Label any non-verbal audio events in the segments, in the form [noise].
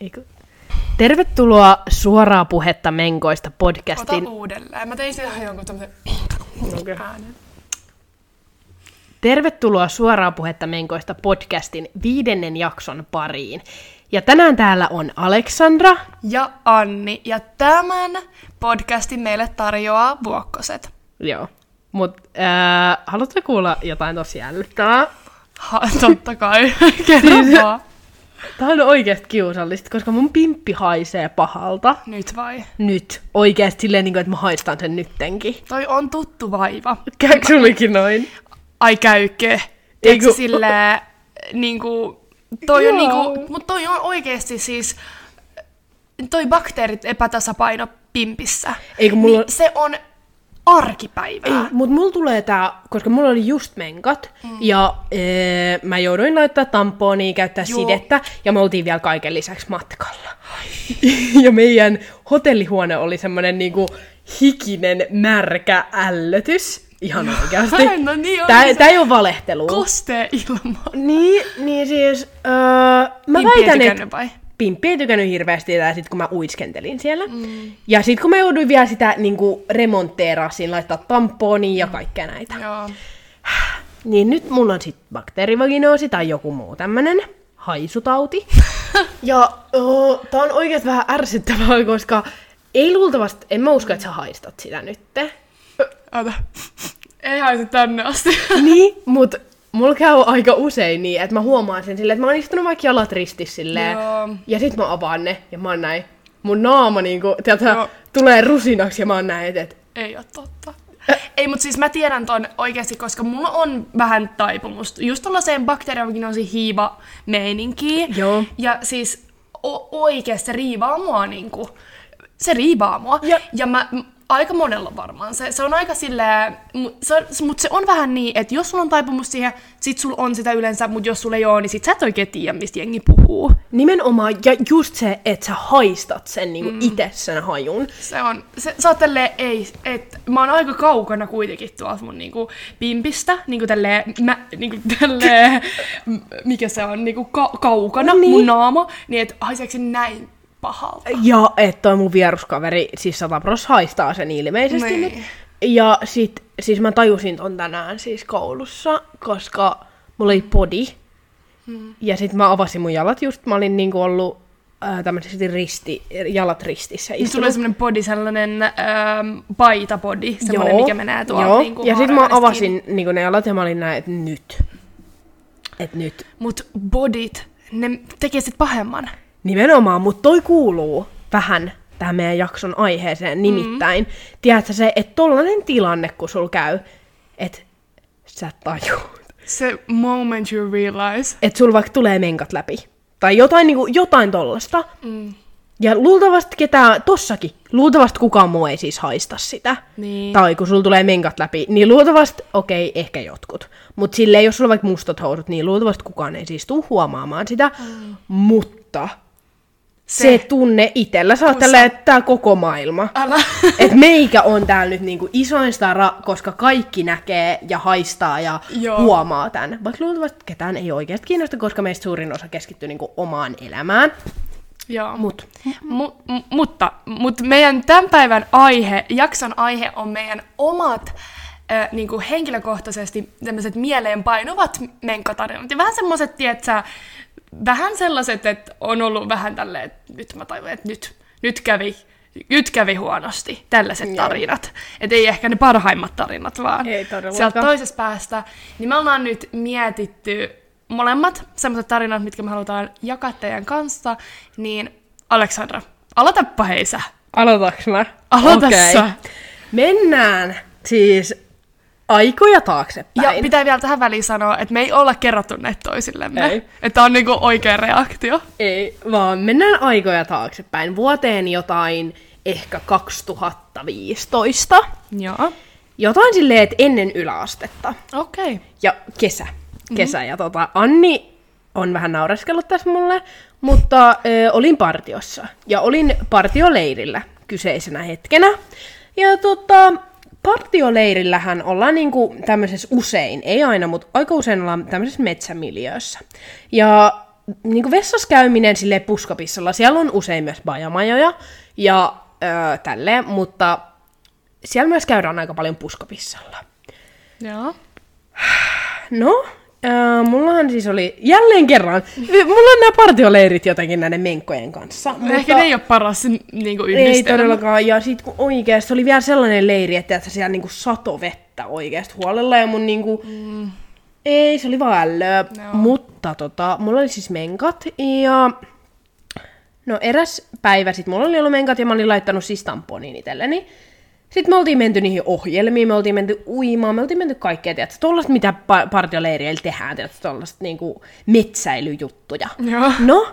Eikö? Tervetuloa Suoraa puhetta Menkoista podcastin. Ota uudelleen. Mä tein siihen jonkun tämmöisen Okei. äänen. Tervetuloa Suoraa puhetta Menkoista podcastin viidennen jakson pariin. Ja tänään täällä on Aleksandra. Ja Anni. Ja tämän podcastin meille tarjoaa Vuokkoset. Joo. Mut äh, haluatko kuulla jotain tosi älyttävää? Ha, totta kai. [laughs] Kerro Siis- vaan. Tää on oikeasti kiusallista, koska mun pimppi haisee pahalta. Nyt vai? Nyt. Oikeasti silleen, niin kuin, että mä haistan sen nyttenkin. Toi on tuttu vaiva. Käykö sullekin noin? Ai käykö? Ei Tiedätkö kun- silleen, niinku, toi on Joo. niinku, mut toi on oikeesti siis, toi bakteerit epätasapaino pimpissä. Ei kun mulla on- niin se on arkipäivää. Ei, mut mulla tulee tää, koska mulla oli just menkat, mm. ja ee, mä jouduin laittaa tamponia, käyttää Joo. Sidettä, ja me oltiin vielä kaiken lisäksi matkalla. [laughs] ja meidän hotellihuone oli semmonen niinku hikinen, märkä ällötys. Ihan oikeasti. [laughs] No niin tää, niin tää ei ole valehtelua. Kostee ilma. Niin, niin siis, öö, mä ei väitän, että? Pimppi ei tykännyt hirveästi ja sit kun mä uiskentelin siellä. Mm. Ja sit kun mä jouduin vielä sitä niinku remontteerasin, laittaa tamponia ja kaikkea näitä. Joo. Niin nyt mulla on sit bakteerivaginoosi tai joku muu tämmönen haisutauti. [laughs] ja oh, tää on oikeesti vähän ärsyttävää, koska ei luultavasti, en mä usko, että sä haistat sitä nytte. Ota. Ei haise tänne asti. niin, mut mulla käy aika usein niin, että mä huomaan sen silleen, että mä oon istunut vaikka jalat ristissä silleen, Joo. ja sit mä avaan ne, ja mä oon näin. Mun naama niinku, tiedätkö, Joo. tulee rusinaksi, ja mä oon näin, että Ei oo totta. Ei, mutta siis mä tiedän ton oikeasti, koska mulla on vähän taipumusta just tollaiseen bakteerivaginoosi hiiva meininkiin. Joo. Ja siis o- oikeesti se riivaa mua niinku. Se riivaa mua. Ja- ja mä, aika monella varmaan. Se, se on aika silleen, mu- se on, mutta se on vähän niin, että jos sulla on taipumus siihen, sit sulla on sitä yleensä, mutta jos sulla ei ole, niin sit sä et oikein tiedä, mistä jengi puhuu. nimenomaan, ja just se, että sä haistat sen niinku mm. itse sen hajun. Se on, se, sä oot tälleen, ei, et mä oon aika kaukana kuitenkin tuolta mun niinku pimpistä, niinku tälleen, mä, niinku tälleen, [laughs] mikä se on, niinku ka- kaukana, Niin. mun naama, niin et haiseeko se näin pahalta? Ja että toi mun vieruskaveri, siis 100 pros haistaa sen ilmeisesti Niin. nyt. Ja sit, siis mä tajusin ton tänään siis koulussa, koska mulla oli podi. Hmm. Ja sit mä avasin mun jalat just, mä olin niinku ollut äh, tämmöisesti risti, jalat ristissä Niin sulla on semmonen body, sellainen ähm, paitapodi, semmonen, mikä menee tuolta Joo. niinku ja sit mä avasin niinku ne jalat ja mä olin näin, että nyt. Et nyt. Mut bodit, ne tekee sit pahemman. Nimenomaan, mutta toi kuuluu vähän tähän meidän jakson aiheeseen, nimittäin. Mm. Tiedätkö se, että tollanen tilanne, kun sul käy, että sä tajuut, Se moment you realize. että sul vaikka tulee menkat läpi. Tai jotain, niinku, jotain tollasta. Mm. Ja luultavasti ketään, tossakin, luultavasti kukaan muu ei siis haista sitä. Niin. Tai kun sulla tulee menkat läpi, niin luultavasti, okei, okay, ehkä jotkut. Mutta silleen, jos sulla on vaikka mustat housut, niin luultavasti kukaan ei siis tuu huomaamaan sitä. Mm. Mutta se, se tunne itellä, sä oot tälleen, että tää koko maailma. Älä. [laughs] Et meikä on täällä nyt niinku isoin stara, koska kaikki näkee ja haistaa ja Joo. huomaa tämän. Vaikka luultavasti ketään ei oikeasti kiinnosta, koska meistä suurin osa keskittyy niinku omaan elämään. Joo. Mut Mu- m- mutta, mutta meidän tämän päivän aihe, jakson aihe on meidän omat äh, niin kuin henkilökohtaisesti tämmöiset mieleen painuvat menkkatarinat. Ja vähän semmoiset, tietsä, vähän sellaiset, että on ollut vähän tälleen, että nyt mä tajun, että nyt, nyt kävi nyt kävi huonosti, tällaiset Joo. tarinat. Että ei ehkä ne parhaimmat tarinat, vaan Ei sieltä toisesta päästä. Niin me ollaan nyt mietitty molemmat sellaiset tarinat, mitkä me halutaan jakaa teidän kanssa. Niin Aleksandra, aloitapa hei sä. aloitaks mä? Aloita sä. Mennään siis aikoja taaksepäin. Ja pitää vielä tähän väliin sanoa, että me ei olla kerrottu näitä toisillemme. Ei. Että on niinku oikea reaktio. Ei, vaan mennään aikoja taaksepäin. Vuoteen jotain ehkä 2015. Joo. Jotain silleen, että ennen yläastetta. Okei. Okay. Ja kesä. Kesä. Mm-hmm. Ja tota, Anni on vähän naureskellut tässä mulle, mutta ö, olin partiossa. Ja olin partioleirillä kyseisenä hetkenä. Ja tota, partioleirillähän ollaan niinku tämmöisessä usein, ei aina, mutta aika usein ollaan tämmöisessä metsämiljöössä. Ja niinku vessassa käyminen sille puskapissalla, siellä on usein myös bajamajoja ja öö, tälleen, mutta siellä myös käydään aika paljon puskapissalla. Joo. No, äh, mullahan siis oli jälleen kerran, mulla on nämä partioleirit jotenkin näiden menkkojen kanssa. Mutta... Ehkä ne ei ole paras niinku Ei yhdistelmä. todellakaan, ja sit kun oikeesti oli vielä sellainen leiri, että, siellä niinku sato vettä oikeesti huolella, ja mun niinku... Mm. Ei, se oli vaan ällöä. Joo. Mutta tota, mulla oli siis menkat, ja... No eräs päivä sit mulla oli ollut menkat, ja mä olin laittanut siis tamponin itselleni. Sitten me oltiin menty niihin ohjelmiin, me oltiin menty uimaan, me oltiin menty kaikkea, tiedätkö, tollaista mitä pa- partioleireillä tehdään, tiedätkö, tollaista niinku metsäilyjuttuja. Joo. No,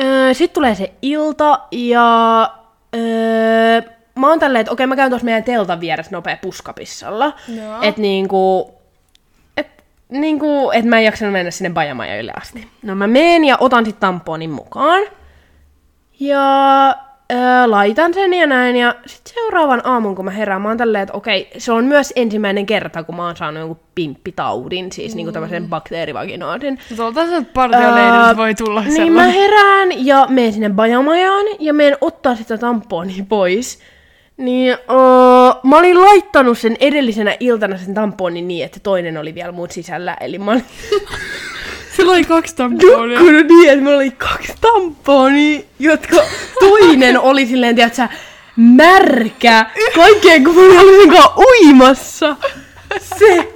öö, sitten tulee se ilta ja öö, mä oon tälleen, että okei mä käyn tuossa meidän teltan vieressä nopea puskapissalla. Joo. Että niinku, et, niinku, et mä en jaksanut mennä sinne bajamajoille asti. No mä meen ja otan sit tamponin mukaan. Ja öö, laitan sen ja näin. Ja sitten seuraavan aamun, kun mä herään, mä oon tälleen, että okei, se on myös ensimmäinen kerta, kun mä oon saanut jonkun pimppitaudin, siis mm. niinku tämmöisen bakteerivaginootin. Tuolta se partioleiriltä Ää, voi tulla Niin mä sellainen. herään ja menen sinne bajamajaan ja menen ottaa sitä tamponia pois. Niin uh, mä olin laittanut sen edellisenä iltana sen tamponin niin, että toinen oli vielä mun sisällä. Eli mä olin [laughs] Sillä oli kaksi tamponia. nukkunut niin, että mulla oli kaksi tamponia, jotka toinen oli silleen, tiedätkö, märkä. Kaikkeen kun mä olin uimassa. Se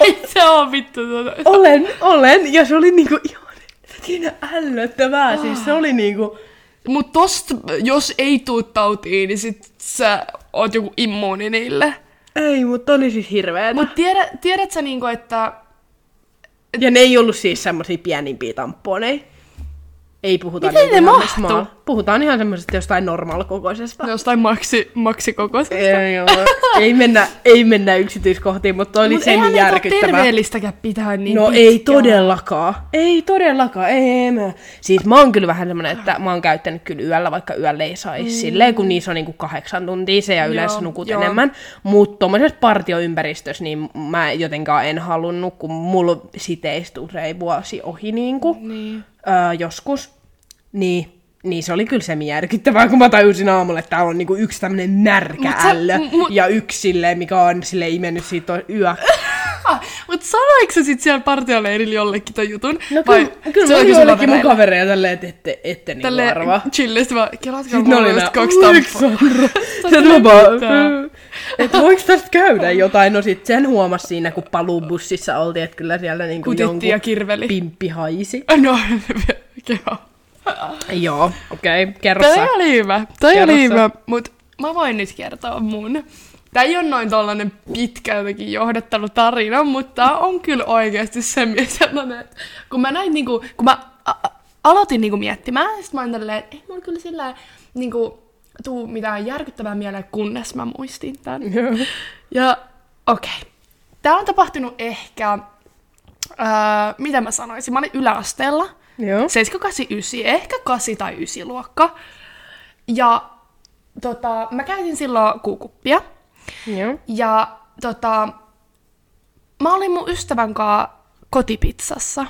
Ei se on vittu tuota. olen, olen. Ja se oli niinku ihan siinä ällöttävää. Siis se oli niinku... Mut tosta, jos ei tuu tautiin, niin sit sä oot joku immuuni niille. Ei, mutta oli siis hirveetä. Mut tiedä, tiedät sä niinku, että... Ja ne ei ollut siis semmosia pienimpiä tamponeja. Ei puhuta Miten ne ihan mahtuu? small. Puhutaan ihan semmoisesta jostain normal-kokoisesta. Jostain maksi, maksikokoisesta. Ei, joo. ei, mennä, ei mennä yksityiskohtiin, mutta oli Mut sen ole järkyttävää. terveellistäkään pitää niin No pitkään. ei todellakaan. Ei todellakaan. Ei, ei mä. Siis mä oon kyllä vähän semmonen, että mä oon käyttänyt kyllä yöllä, vaikka yöllä ei saisi mm. silleen, kun niissä on niinku kahdeksan tuntia se ja yleensä Joo, nukut joo. enemmän. Mutta tuommoisessa partioympäristössä niin mä jotenkaan en halunnut, kun mulla siteistä usein vuosi ohi niinku, Niin. öö, joskus. Niin, niin se oli kyllä semi järkyttävää, kun mä tajusin aamulla, että täällä on niinku yksi tämmönen märkä Mut sä- ällö mut- ja yksi silleen, mikä on sille imennyt siitä yö. Ah, [laughs] mut sanoiko sä sit siellä partioleirillä jollekin ton jutun? No Vai kyllä, kyllä se oli joillekin mun kavereja tälleen, että ette, ette niinku Tälleen arvaa. chillisti vaan, kelatkaa mulla just kaksi mitään. [laughs] että voiko tästä käydä jotain? No sit sen huomas siinä, kun paluubussissa oltiin, että kyllä siellä niinku Kutitti jonkun ja kirveli. pimppi haisi. [laughs] No, joo. Joo, okei, okay, kerro Toi oli hyvä, toi Kerro oli hyvä, mut mä voin nyt kertoa mun. Tää ei ole noin tollanen pitkä jotenkin johdettelu tarina, mutta tää on kyllä oikeasti se [laughs] sellainen, että kun mä näin niinku, kun mä a- aloitin niinku miettimään, sit mä olin tälleen, että ei mulla kyllä sillä niinku tuu mitään järkyttävää mieleen, kunnes mä muistin tän. [laughs] Ja okei. Okay. Tää on tapahtunut ehkä, öö, mitä mä sanoisin, mä olin yläasteella. Joo. 7, 8, 9, ehkä 8 tai 9 luokka. Ja tota, mä käytin silloin kuukuppia. Joo. Ja tota, mä olin mun ystävän kanssa kotipizzassa.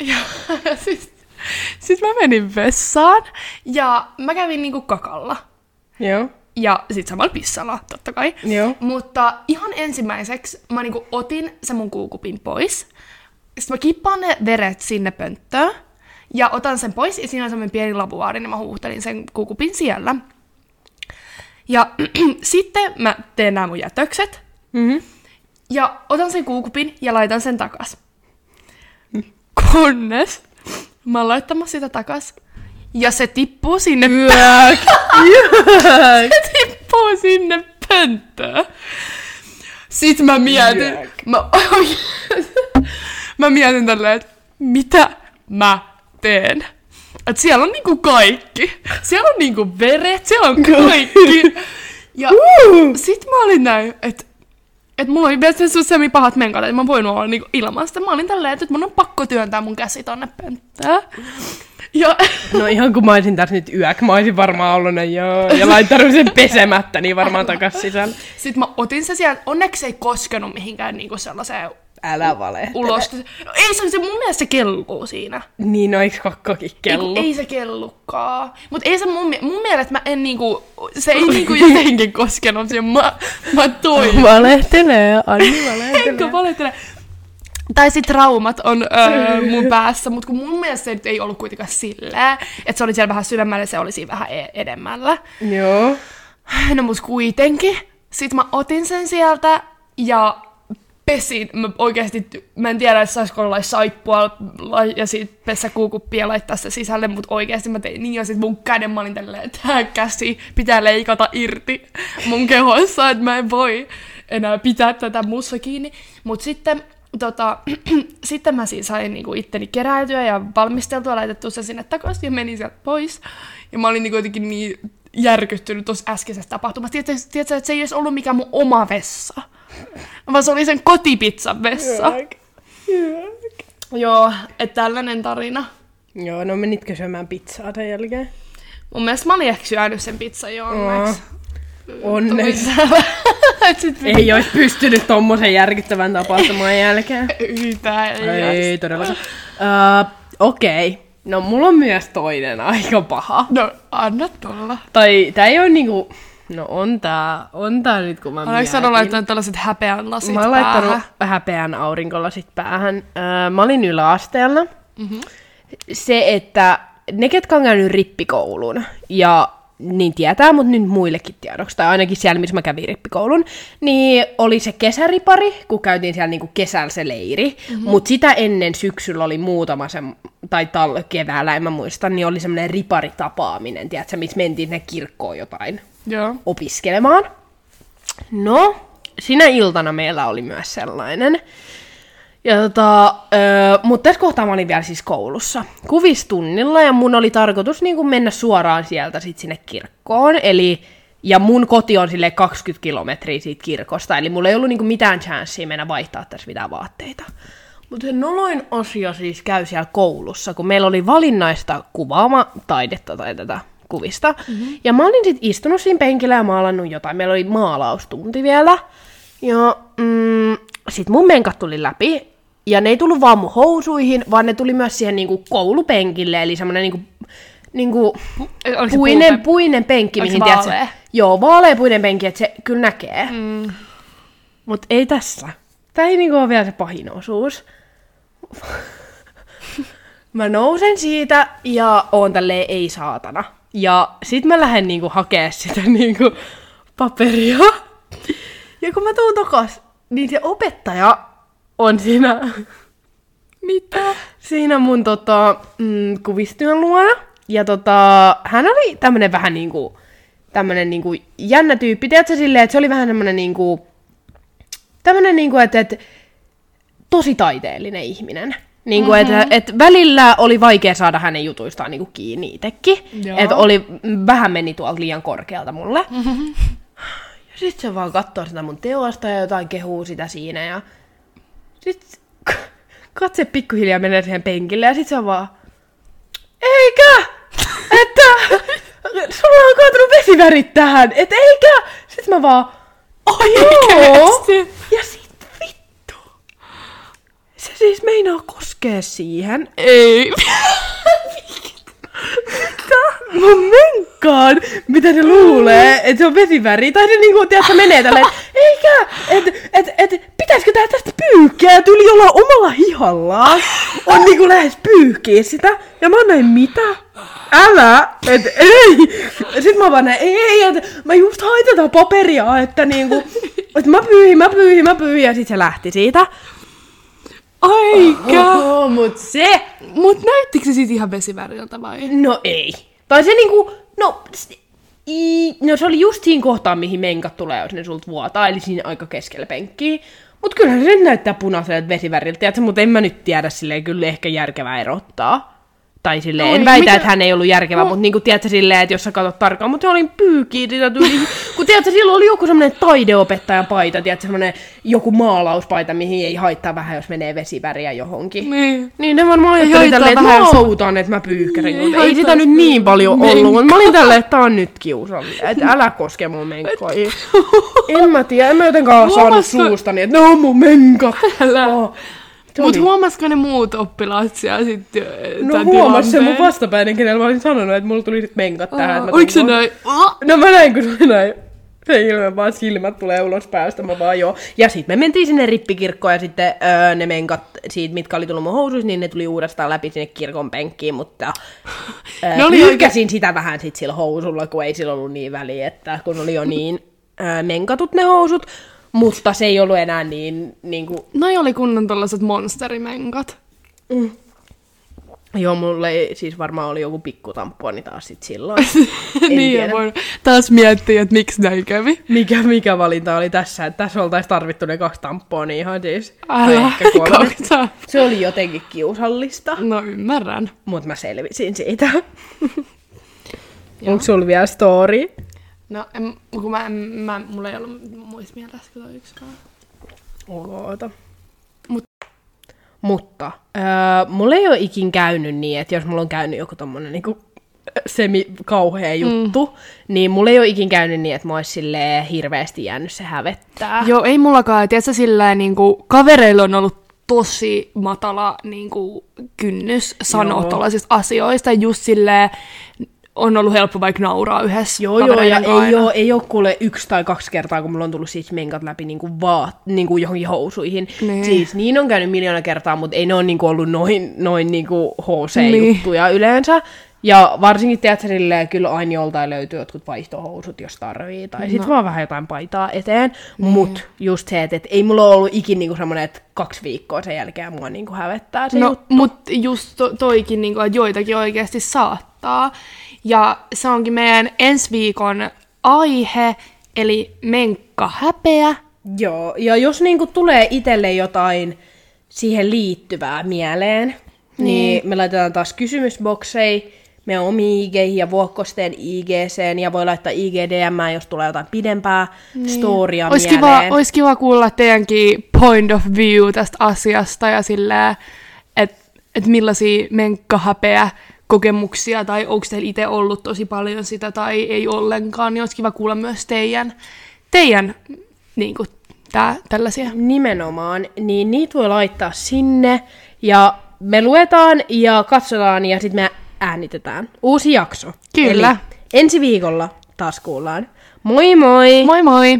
Ja [laughs] siis, siis mä menin vessaan ja mä kävin niinku kakalla. Joo. Ja sit samalla pissalla, totta kai. Joo. Mutta ihan ensimmäiseksi mä niinku otin sen mun kuukupin pois. Sitten mä kippaan ne veret sinne pönttöön. Ja otan sen pois, ja siinä on semmoinen pieni lavuaari, niin mä huuhtelin sen kuukupin siellä. Ja [clears throat] sitten mä teen nämä mun jätökset. Mm-hmm. Ja otan sen kuukupin ja laitan sen takas. Kunnes mä oon laittamassa sitä takas. Ja se tippuu sinne Yök. Yök. [laughs] se tippuu sinne pönttöön. Sitten mä mietin, Jääk. mä, [laughs] mä mietin tälleen, että mitä mä teen. Et siellä on niinku kaikki. Siellä on niinku veret, siellä on kaikki. Ja Uh. sit mä olin näin, että et mulla oli vielä se semi pahat menkat, että mä voin olla niinku ilmasta. Mä olin tälleen, että mun on pakko työntää mun käsi tonne pönttöön. Ja [laughs] No ihan kun mä olisin tässä nyt yök, mä olisin varmaan ollut ne joo. Ja laittanut sen pesemättä, niin varmaan takas sisällä. Sitten mä otin se sieltä, onneksi ei koskenut mihinkään niinku sellaiseen Älä vale. ulos. No ei se, se mun mielestä se kelluu siinä. Niin, no eikö kakkokin kello? Ei, ei se kellukaan. Mutta ei se mun, mun mielestä mä en niinku, se ei [laughs] niinku jotenkin koskenut siihen. Mä, mä toivon. Valehtelee, Anni [laughs] valehtelee. Enkä valehtele. Tai sit traumat on öö, mun päässä, mutta kun mun mielestä se nyt ei ollut kuitenkaan silleen, että se oli siellä vähän syvemmällä, se oli siinä vähän e- edemmällä. Joo. No mut kuitenkin. Sitten mä otin sen sieltä ja pesin. Mä oikeasti, mä en tiedä, että saisiko olla saippua ja siitä pessä kuukuppia laittaa se sisälle, mutta oikeasti mä tein niin ja sit mun käden mä olin tälleen, että tää käsi pitää leikata irti mun kehossa, että mä en voi enää pitää tätä mussa kiinni. Mut sitten Tota, [clears throat] sitten mä siis sain niinku itteni keräytyä ja valmisteltua, laitettua se sinne takaisin ja menin sieltä pois. Ja mä olin niinku jotenkin niin järkyttynyt tuossa äskeisestä tapahtumasta. Tiedätkö, että se ei edes ollut mikään mun oma vessa, vaan se oli sen kotipizzan vessa. Joo, että tällainen tarina. Joo, no menitkö syömään pizzaa sen jälkeen? Mun mielestä mä olin ehkä syönyt sen pizzan jo onneksi. Onneksi. [laughs] Ei olisi pystynyt tommosen järkyttävän tapahtuman jälkeen. [laughs] yhtään ei, Ei, todellakaan. Uh, Okei. Okay. No mulla on myös toinen aika paha. No, anna tulla. Tai tää ei oo niinku... No on tää, on tää nyt kun mä Oletko mietin. sä laittanut tällaiset häpeän lasit Mä oon laittanut häpeän aurinkolasit päähän. Öö, mä olin yläasteella. Mm-hmm. Se, että ne, ketkä on käynyt rippikoulun, ja niin tietää, mutta nyt muillekin tiedoksi, tai ainakin siellä, missä mä kävin rippikoulun, niin oli se kesäripari, kun käytiin siellä niinku kesällä se leiri, mm-hmm. mutta sitä ennen syksyllä oli muutama se, tai tal- keväällä, en mä muista, niin oli semmoinen riparitapaaminen, tiedätkö, missä mentiin sinne kirkkoon jotain Joo. opiskelemaan. No, sinä iltana meillä oli myös sellainen. Ja tota, öö, mutta tässä kohtaa mä olin vielä siis koulussa kuvistunnilla ja mun oli tarkoitus niin mennä suoraan sieltä sit sinne kirkkoon. Eli, ja mun koti on sille 20 kilometriä siitä kirkosta, eli mulla ei ollut niin mitään chanssiä mennä vaihtaa tässä mitään vaatteita. Mutta se noloin asia siis käy siellä koulussa, kun meillä oli valinnaista kuvaama taidetta tai tätä kuvista. Mm-hmm. Ja mä olin sitten istunut siinä penkillä ja maalannut jotain. Meillä oli maalaustunti vielä. Ja mm, sitten mun menkat tuli läpi. Ja ne ei tullut vaan mun housuihin, vaan ne tuli myös siihen niinku koulupenkille. Eli semmonen niinku, niinku se puinen, puinen penkki, Oliko mihin se tiedätkö, vaalea? Joo, vaalea puinen penkki, että se kyllä näkee. Mm. Mut ei tässä. Tää ei niinku ole vielä se pahin osuus. [laughs] mä nousen siitä ja oon tälleen ei saatana. Ja sit mä lähden niinku hakee sitä [laughs] niinku paperia. Ja kun mä tuun takas, niin se opettaja on siinä, [laughs] Mitä? siinä mun tota, mm, kuvistyön luona. Ja tota, hän oli tämmönen vähän niinku, tämmönen niinku jännä tyyppi. Tiedätkö silleen, että se oli vähän tämmönen niinku, tämmönen niinku, että, että tosi taiteellinen ihminen. Niin kuin, mm-hmm. että, että välillä oli vaikea saada hänen jutuistaan niin kuin kiinni itsekin. Joo. Että oli, vähän meni tuolta liian korkealta mulle. Mm-hmm. Ja sit se vaan katsoo sitä mun teosta ja jotain kehuu sitä siinä. Ja sit katse pikkuhiljaa menee siihen penkille ja sit se on vaan... Eikä! Että... Sulla on kaatunut vesivärit tähän! Et eikä! Sit mä vaan... Oikeesti? Ja sit. Se siis meinaa koskea siihen. Ei. [laughs] Mitä? Mun menkkaan! Mitä ne luulee? Että se on vesiväri? Tai ne niinku, tiedätkö, menee tälleen, eikä! Et, et, et, pitäisikö tää tästä pyyhkiä? Tyyli jollain omalla hihallaan. On niinku lähes pyyhkiä sitä. Ja mä näin, mitä? Älä! Et ei! Sitten mä vaan näin, ei, ei, et, mä just hain tätä paperia, että niinku, että mä pyyhin, mä pyyhin, mä pyyhin, ja sit se lähti siitä. Aikä. Oho, mut se Mut näyttikö se siitä ihan vesiväriltä vai? No ei. Tai se niinku, no, i, no se oli just siinä kohtaa, mihin menkat tulee, jos ne sulta vuotaa, eli siinä aika keskellä penkkiä. Mut kyllähän se näyttää punaiselta vesiväriltä, mutta en mä nyt tiedä silleen kyllä ehkä järkevää erottaa. Tai silleen, Oi, en väitä, mitä- että hän ei ollut järkevä, No. mutta niinku, tiedätkö silleen, että jos sä katsot tarkkaan, mutta olin pyykiä sitä tuli. [laughs] kun tiedätkö, silloin oli joku semmoinen taideopettajan paita, tiedätkö, semmoinen joku maalauspaita, mihin ei haittaa vähän, jos menee vesiväriä johonkin. Niin. Niin ne varmaan Ei ajatteli haittaa tälleen, että vähän, mä autan, että mä pyyhkäsen. Ei Ei, ei haittaa, sitä nyt niin paljon menkka. ollut, mutta mä olin tälleen, että tää on nyt kiusallinen. Että [laughs] älä koske mun menkkoja. en mä tiedä, en mä jotenkaan [laughs] saanut suustani, että ne on mun menkat. Älä. Oh. Se Mut oli- huomasiko ne muut oppilaat siellä sitten No huomas se mun vastapäinen, kenellä mä olin sanonut, että mulla tuli sit menkat tähän. mä Oliko se näin? No mä näin, kun se näin. Se ilme vaan silmät tulee ulos päästä, mä vaan joo. Ja sitten me mentiin sinne rippikirkkoon ja sitten öö, ne menkat siitä, mitkä oli tullut mun housuissa, niin ne tuli uudestaan läpi sinne kirkon penkkiin, mutta öö, Ne oli pyyhkäsin sitä vähän sit sillä housulla, kun ei sillä ollut niin väliä, että kun oli jo niin öö, menkatut ne housut, mutta se ei ollut enää niin, niin kuin, Noi oli kunnon tollaset monsterimenkat. joo, mulle ei, siis varmaan oli joku pikkutamponi taas sit silloin. [laughs] Niin, ja tiedä. voin taas miettiä, että miksi näin kävi. Mikä, mikä valinta oli tässä, että tässä oltaisiin tarvittu ne kaksi tamponia ihan siis. Älä, kaksa. Se oli jotenkin kiusallista, No ymmärrän. mutta mä selvisin siitä. [laughs] Onko sulla vielä story? No, en, kun mä, en, mä, mulla ei ollut muista mielessä kyllä yksikään. Oota. Mut- Mutta öö, mulla ei ole ikin käynyt niin, että jos mulla on käynyt joku tommonen niinku semi kauhea juttu, mm. niin mulla ei ole ikin käynyt niin, että mä ois silleen hirveästi jäänyt se hävettää. Joo, ei mullakaan. Tiedätkö, silleen niinku, kavereilla on ollut tosi matala niinku, kynnys sanoa tuollaisista asioista. Just silleen, on ollut helppo vaikka nauraa yhdessä Joo, joo, ja ei ole, ei ole kuule yksi tai kaksi kertaa, kun mulla on tullut siis menkat läpi niinku vaat, niinku johonkin housuihin. Niin. Siis niin on käynyt miljoona kertaa, mutta ei ne ole niinku ollut noin, noin niinku Niin. HC-juttuja yleensä. Ja varsinkin silleen, kyllä aina joltain löytyy jotkut vaihtohousut, jos tarvii, tai sit No. vaan vähän jotain paitaa eteen. Niin. Mut just se, että et ei mulla ole ollut ikin niinku semmonen, että kaksi viikkoa sen jälkeen mua niinku hävettää se No, juttu. mut just to, toikin, niin kuin, että joitakin oikeasti saattaa. Ja se onkin meidän ensi viikon aihe, eli menkka häpeä. Joo, ja jos niinku tulee itselle jotain siihen liittyvää mieleen, niin, niin me laitetaan taas kysymysboksei meidän omiin IG ja Vuokkosteen IGCen, ja voi laittaa IGDM, jos tulee jotain pidempää niin. storya Olisi kiva, ois kiva kuulla teidänkin point of view tästä asiasta ja silleen, että et millaisia menkkahäpeä kokemuksia tai onko teillä itse ollut tosi paljon sitä tai ei ollenkaan, niin olisi kiva kuulla myös teidän, teidän niin kuin, tää, tällaisia. Nimenomaan, niin niitä voi laittaa sinne, ja me luetaan ja katsotaan, ja sitten me äänitetään. Uusi jakso. Kyllä. Eli ensi viikolla taas kuullaan. Moi moi! Moi moi!